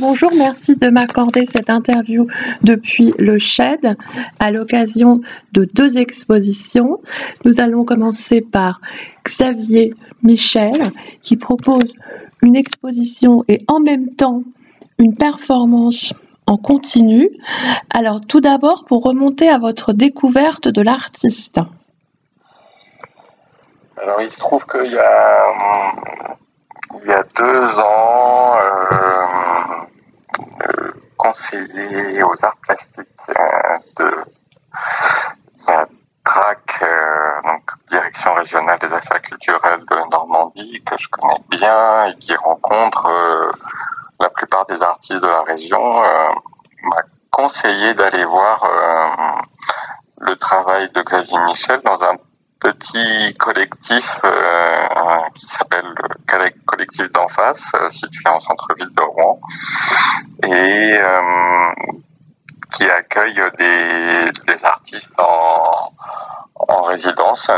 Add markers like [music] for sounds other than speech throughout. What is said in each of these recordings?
bonjour, merci de m'accorder cette interview depuis le SHED à l'occasion de deux expositions. Nous allons commencer par Xavier Michel qui propose une exposition et en même temps une performance en continu. Alors tout d'abord pour remonter à votre découverte de l'artiste. Alors il se trouve qu'il y a, il y a deux ans, euh, conseiller aux arts plastiques euh, de la DRAC, donc Direction régionale des affaires culturelles de Normandie, que je connais bien et qui rencontre la plupart des artistes de la région, m'a conseillé d'aller voir le travail de Xavier Michel dans un petit collectif euh, qui s'appelle le collectif d'en face, euh, situé en centre-ville et euh, qui accueille des, artistes en, en résidence.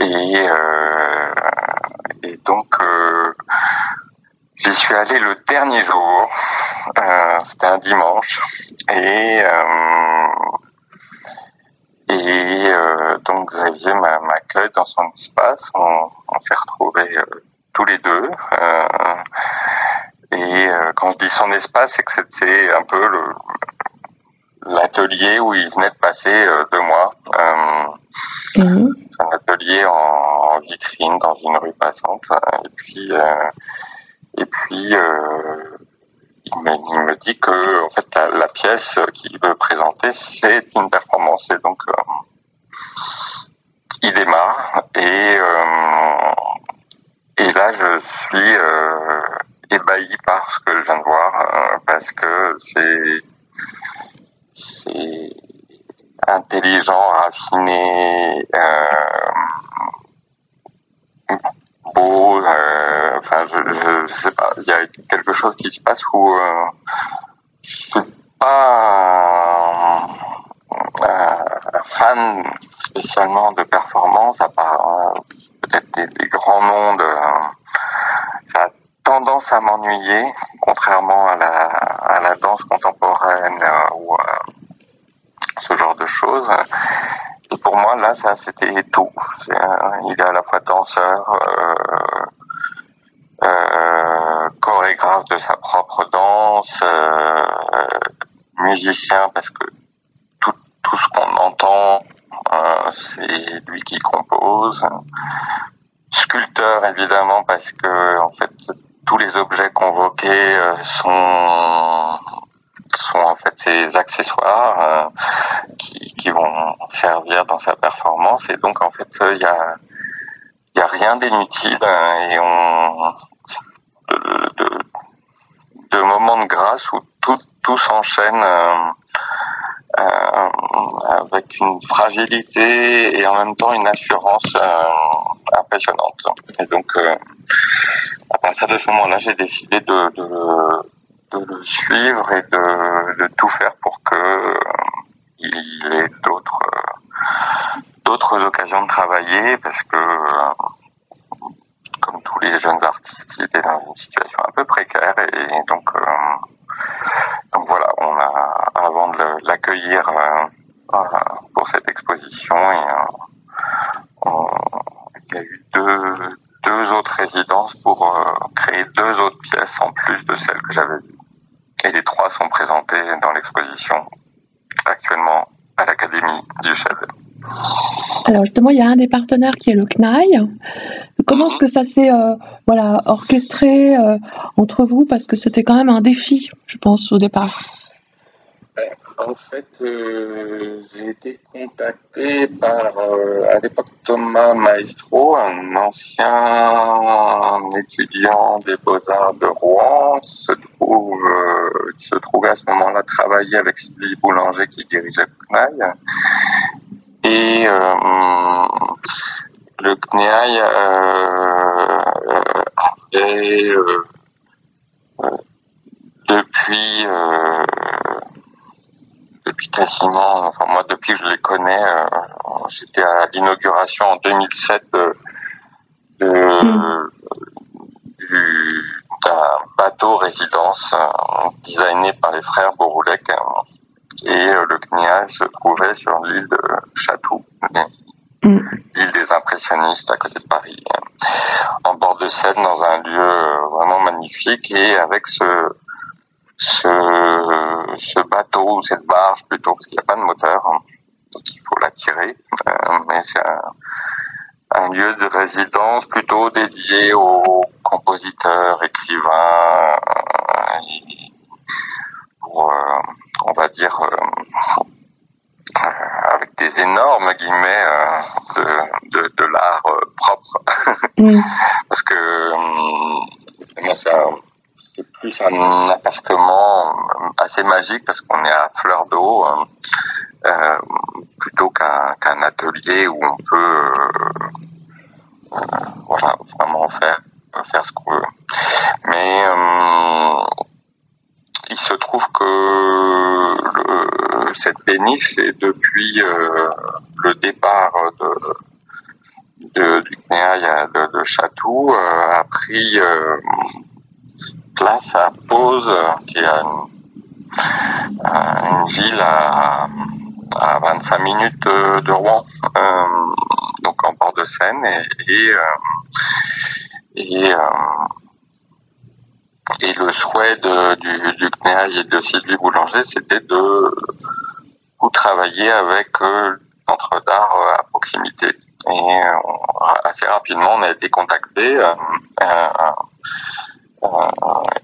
et, et donc, j'y suis allé le dernier jour. C'était un dimanche. Et euh, donc Xavier m'accueille dans son espace, on, s'est retrouvés euh, tous les deux. Euh, et euh, quand je dis son espace, c'est que c'était un peu le l'atelier où il venait de passer euh, deux mois. Mmh. C'est un atelier en, en, vitrine dans une rue passante. Et puis, et puis il me, il me, dit que en fait la, la pièce qu'il veut présenter c'est une performance et donc euh, il démarre et euh, et là je suis euh, ébahi par ce que je viens de voir parce que c'est intelligent raffiné beau enfin je, sais pas il y a quelque chose qui se passe où euh, je suis pas fan spécialement de performance à part euh, peut-être des, des, grands noms de à m'ennuyer contrairement à la à la danse contemporaine euh, ou à ce genre de choses et pour moi là ça c'était tout il est à la fois danseur euh, euh, chorégraphe de sa propre danse, euh, musicien parce que tout, tout ce qu'on entend, euh, c'est lui qui compose. Sculpteur évidemment parce que en fait tous les objets convoqués euh, sont sont en fait ses accessoires euh, qui, qui vont servir dans sa performance. Et donc en fait il y a il y a rien d'inutile hein, et on de, de, de, moments de grâce où tout, tout s'enchaîne euh, euh, avec une fragilité et en même temps une assurance euh, impressionnante. Et donc, euh, à partir de ce moment-là, j'ai décidé de, de, de, le suivre et de, de tout faire pour que euh, il ait d'autres d'autres occasions de travailler parce que comme tous les jeunes artistes, il était dans une situation un peu précaire et donc euh, donc voilà, on a avant de l'accueillir euh, pour cette exposition, euh, il y a eu deux deux autres résidences pour créer deux autres pièces en plus de celles que j'avais vues. Et les trois sont présentées dans l'exposition actuellement à l'Académie du Chef. Alors justement, il y a un des partenaires qui est le CNAI. Comment est-ce que ça s'est euh, voilà, orchestré euh, entre vous? Parce que c'était quand même un défi, je pense, au départ. En fait, euh, j'ai été contacté par, euh, à l'époque, Thomas Maestro, un ancien étudiant des Beaux-Arts de Rouen, qui se trouve, euh, qui se trouvait à ce moment-là travailler avec Sylvie Boulanger qui dirigeait le CNAI. Et euh, le CNEAI euh, avait depuis depuis quasiment, enfin moi depuis que je les connais, euh, j'étais à l'inauguration en 2007 de, de, mmh. du, d'un bateau résidence designé par les frères Boroulec et le CNIA se trouvait sur l'île de Chatou, mm. l'île des impressionnistes à côté de Paris, en bord de Seine dans un lieu vraiment magnifique et avec ce ce, ce bateau ou cette barge plutôt parce qu'il n'y a pas de moteur donc il faut la tirer mais c'est un, un lieu de résidence plutôt dédié aux compositeurs, écrivains, euh, pour, euh, on va dire, euh, avec des énormes guillemets de, de, de l'art propre. [laughs] Mm. Parce que moi, c'est plus un appartement assez magique parce qu'on est à fleur d'eau. Euh, plutôt qu'un qu'un atelier où on peut euh, voilà vraiment faire faire ce qu'on veut. Mais euh, il se trouve que le, cette péniche est depuis le départ de de, du CNEA de, de Chatou a pris place à Pose, qui est une, ville à, à 25 minutes de, Rouen, euh, donc en bord de Seine, et, et, euh, et, euh, le souhait du, du CNEAI et de Sylvie Boulanger, c'était de travailler avec l'entre d'art à proximité. Et assez rapidement, on a été contacté.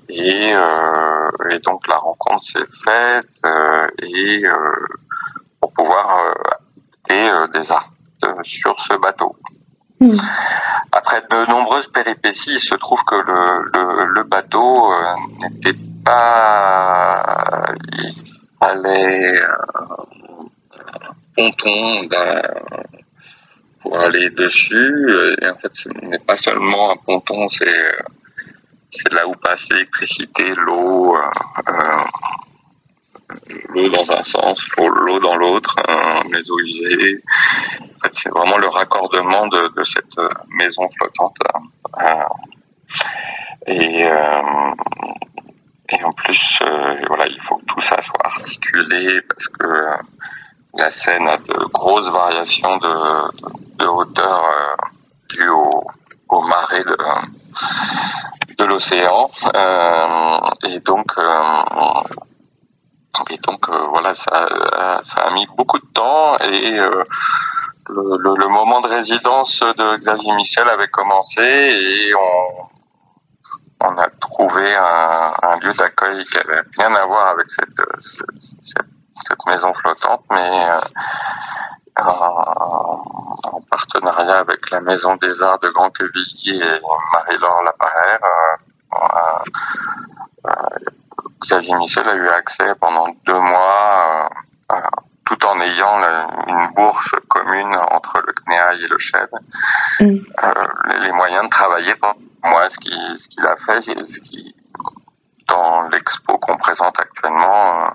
et, et, donc la rencontre s'est faite et pour pouvoir euh, euh, des arts sur ce bateau. Hmm. Après de nombreuses péripéties, il se trouve que le, le, bateau euh, n'était pas... Il fallait un ponton aller dessus. En fait, ce n'est pas seulement un ponton, c'est c'est là où passe l'électricité, l'eau, l'eau dans un sens, l'eau dans l'autre, les eaux usées. En fait, c'est vraiment le raccordement de, de cette euh, maison flottante. Euh, et, euh, et en plus, euh, voilà, il faut que tout ça soit articulé parce que la Seine a de grosses variations de, de hauteur dues au, au marais de, de l'océan. et donc, et donc euh, voilà, ça, ça, a mis beaucoup de temps et euh, le, le, moment de résidence de Xavier Michel avait commencé et on, on a trouvé un, un lieu d'accueil qui avait rien à voir avec cette, cette, cette maison flottante, mais euh, en, partenariat avec la Maison des Arts de Grand Quevilly et Marie-Laure Laparère. Euh, Xavier Michel a eu accès pendant deux mois, euh, tout en ayant une bourse commune entre le CNEA et le CHED, mm. euh, les, moyens de travailler pour moi. Ce qu'il ce a fait, ce qui, dans l'expo qu'on présente actuellement, euh,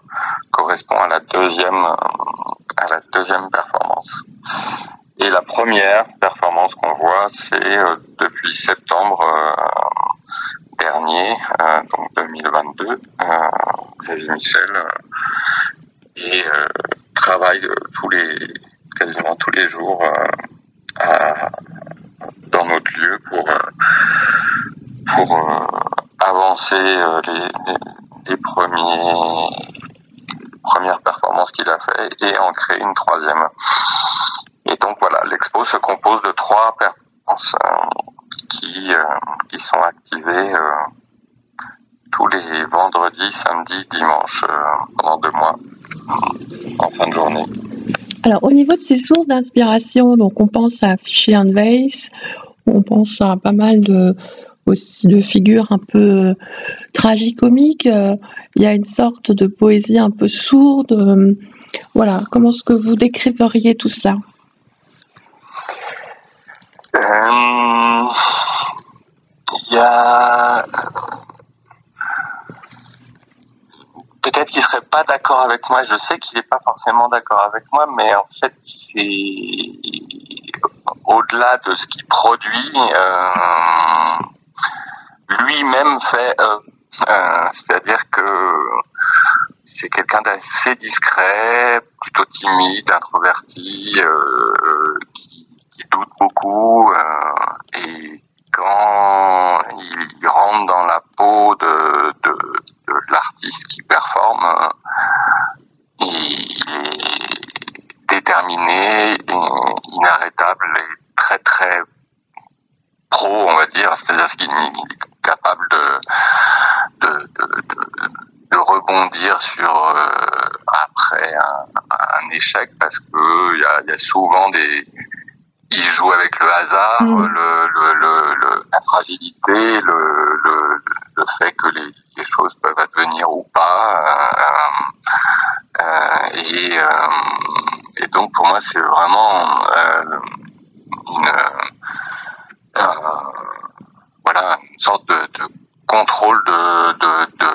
correspond à la deuxième, à la deuxième performance. Et la première performance qu'on voit, c'est depuis septembre dernier, euh, donc 2022, euh, Xavier Michel euh, et travaille tous les quasiment tous les jours dans notre lieu pour pour avancer les, les, premiers qu'il a fait et en créer une troisième. Et donc voilà, l'expo se compose de trois performances qui, euh, qui sont activés euh, tous les vendredis, samedis, dimanches euh, pendant deux mois en fin de journée. Alors au niveau de ces sources d'inspiration, donc on pense à Fischer and Weiss, on pense à pas mal de aussi de figures un peu tragicomiques. Il y a une sorte de poésie un peu sourde. Voilà, comment est-ce que vous décriveriez tout ça? Il y a peut-être qu'il serait pas d'accord avec moi. Je sais qu'il n'est pas forcément d'accord avec moi, mais en fait, c'est au-delà de ce qu'il produit. Euh, lui-même fait. C'est-à-dire que c'est quelqu'un d'assez discret, plutôt timide, introverti, qui, qui, doute beaucoup et quand il rentre dans la peau de, de, de l'artiste qui performe, il est déterminé, inarrêtable et très très pro, on va dire, c'est-à-dire qu'il est capable de, de, de, de rebondir sur euh, après un, un, échec parce que il y a, y a souvent des il joue avec le hasard, mm. le, le, le, la fragilité, le, le, fait que les, les, choses peuvent advenir ou pas. Euh, euh, et, euh, et, donc pour moi c'est vraiment euh, une, euh, voilà une sorte de, de contrôle de, de, de,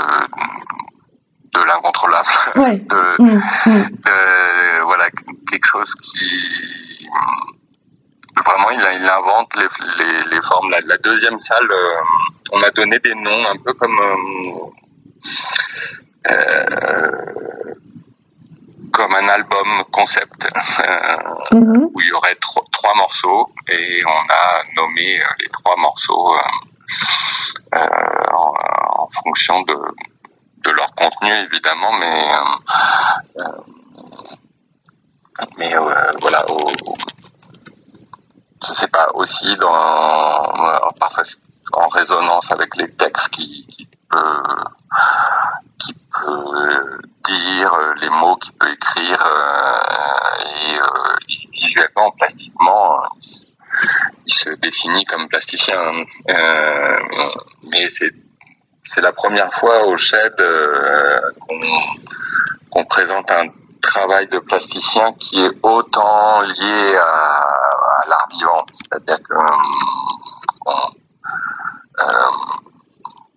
de l'incontrôlable, ouais. [laughs] de, mm. Mm. voilà quelque chose qui vraiment, il, il invente les, les, les formes. La, la, deuxième salle, euh, on a donné des noms un peu comme euh, euh comme un album concept euh, mm-hmm. où il y aurait tro trois morceaux et on a nommé euh, les trois morceaux en, en, fonction de, de leur contenu évidemment, mais mais voilà. Au, je sais pas, aussi dans, parfois en résonance avec les textes qui, peut, dire, les mots qu'il peut écrire, euh, et euh, visuellement, plastiquement, il se définit comme plasticien. Euh, mais c'est la première fois au SHED euh, qu'on qu'on présente un travail de plasticien qui est autant lié à à l'art vivant. C'est-à-dire que euh, euh,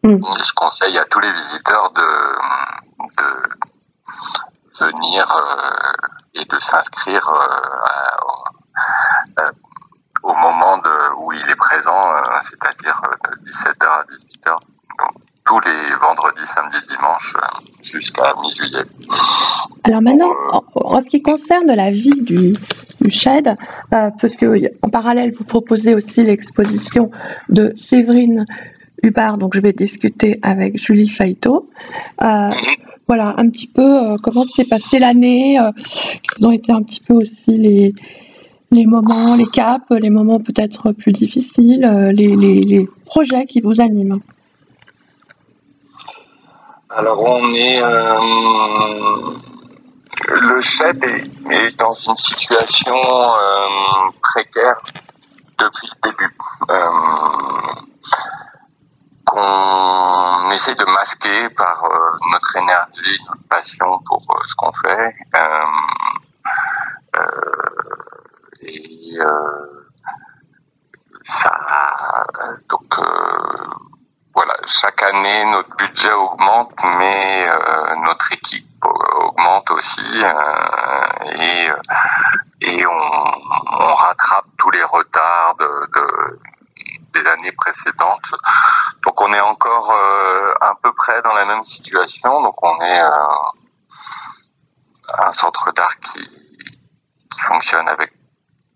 mm. je conseille à tous les visiteurs de, de venir euh, et de s'inscrire au moment de, où il est présent, c'est-à-dire de 17h à 18h tous les vendredis, samedis, dimanches jusqu'à mi-juillet. Alors maintenant, en, ce qui concerne la vie du, du SHED, euh, parce que en parallèle, vous proposez aussi l'exposition de Séverine Hubard, donc je vais discuter avec Julie Faito. Euh. Voilà, un petit peu euh, comment s'est passée l'année, euh, quels ont été un petit peu aussi les, les moments, les caps, les moments peut-être plus difficiles, euh, les, les, projets qui vous animent. Alors on est le CHED est, est, dans une situation précaire depuis le début. Euh, qu'on essaie de masquer par euh, notre énergie, notre passion pour euh, ce qu'on fait. Euh, et ça, donc voilà, chaque année notre budget augmente, mais euh, notre équipe augmente aussi euh, et, et on, on, rattrape tous les retards de, de, des années précédentes. Donc on est encore euh, à peu près dans la même situation. Donc on est euh, un centre d'art qui, qui fonctionne avec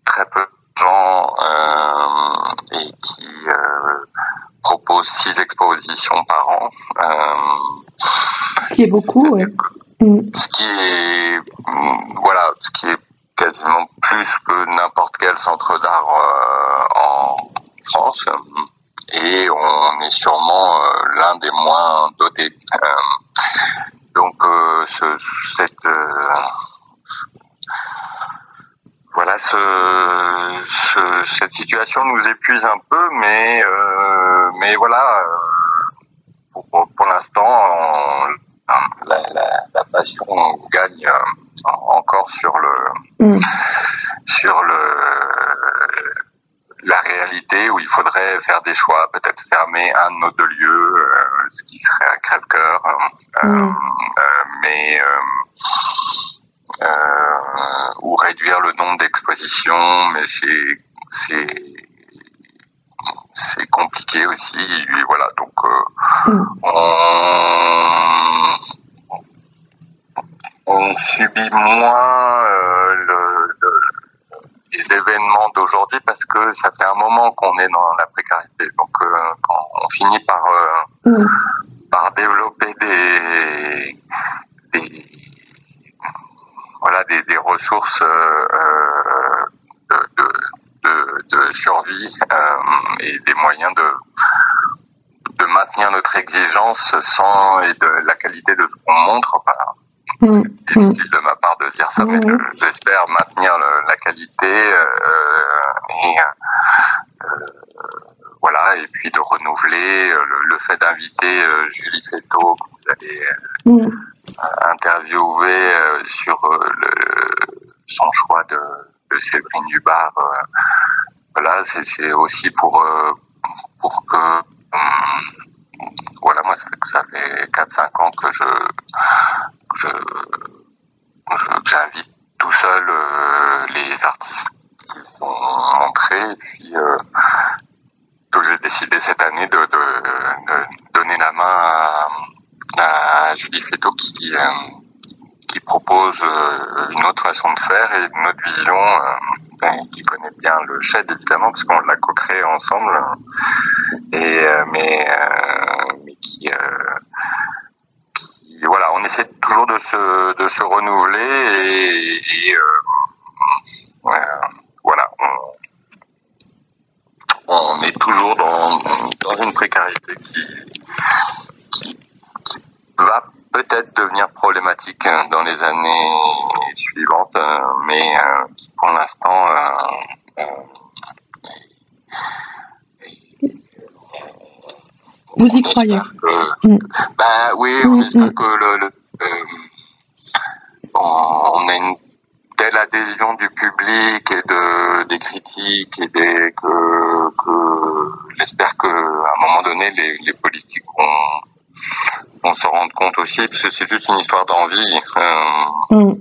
très peu de gens euh, et qui propose six expositions par an. Euh, ce qui est beaucoup, oui. Mm. Ce qui est, mm, voilà, ce qui est quasiment plus que n'importe quel centre d'art euh, en France. Et on est sûrement euh, l'un des moins dotés. Euh, donc, euh, ce, cette voilà, ce, ce, cette situation nous épuise un peu, mais mais voilà, pour, pour l'instant, la, passion gagne encore sur le mm. sur le la réalité où il faudrait faire des choix, peut-être fermer un de nos deux lieux, euh, ce qui serait un crève-cœur, euh, mm. mais euh, ou réduire le nombre d'expositions, mais c'est c'est c'est compliqué aussi. Et voilà, donc Mm. on, on subit moins euh, le, le- les événements d'aujourd'hui parce que ça fait un moment qu'on est dans la précarité. Donc euh, quand on finit par euh, Mm. par développer des, des voilà des, des ressources euh, de, de, survie et des moyens de de maintenir notre exigence sans et de la qualité de ce qu'on montre. Enfin, Mm. c'est difficile de ma part de dire ça, mais je- j'espère maintenir le- qualité euh, et euh, voilà et puis de renouveler euh, le, le fait d'inviter euh, Julie Feto que vous allez Mm. interviewer euh, sur euh, le, son choix de, de Séverine Dubar. euh, voilà, c'est aussi pour euh, pour que hum, voilà, moi ça fait, ça fait 4-5 ans que je que je je- que j'invite tout seul euh, les artistes qui sont montrés et puis euh, j'ai décidé cette année de, donner la main à, Julie qui, euh, qui propose euh, une autre façon de faire et une autre vision, et qui connaît bien le SHED évidemment, parce qu'on l'a co-créé ensemble, et, mais, qui, voilà, on essaie toujours de se, de se renouveler et, euh, voilà, on, on est toujours dans, dans une précarité qui, qui, qui va peut-être devenir problématique euh, dans les années suivantes, euh, mais euh, qui pour l'instant Vous y croyez que- Mm. Ben oui, on Mm, espère mm. que le, le- euh, on on a une telle adhésion du public et de des critiques et des que, que j'espère que à un moment donné les, les politiques vont vont se rendre compte aussi parce que c'est juste une histoire d'envie. Euh, Mm.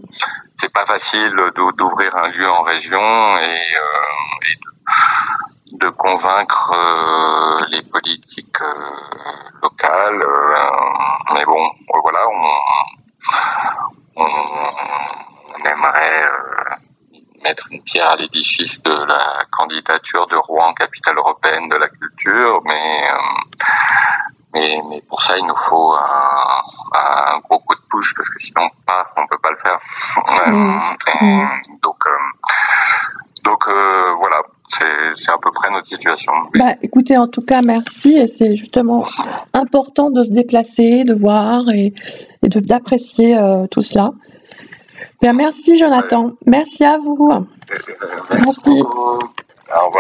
c'est pas facile d'ou- d'ouvrir un lieu en région et, euh, et de, de convaincre euh, les politiques euh, locales. euh, mais bon, voilà, on, on, on aimerait euh, mettre une pierre à l'édifice de la candidature de Rouen, capitale européenne de la culture, mais euh, mais, mais pour ça, il nous faut un, un gros coup de push parce que sinon, pas, on peut pas le faire. Euh, Mm. et Mm. Donc, euh, donc euh, voilà, c'est à peu près notre situation. Bah, écoutez, en tout cas, merci. Et c'est justement important de se déplacer, de voir et, et d'apprécier euh, tout cela. Bien, merci, Jonathan. Merci à vous. Merci. beaucoup. Au revoir.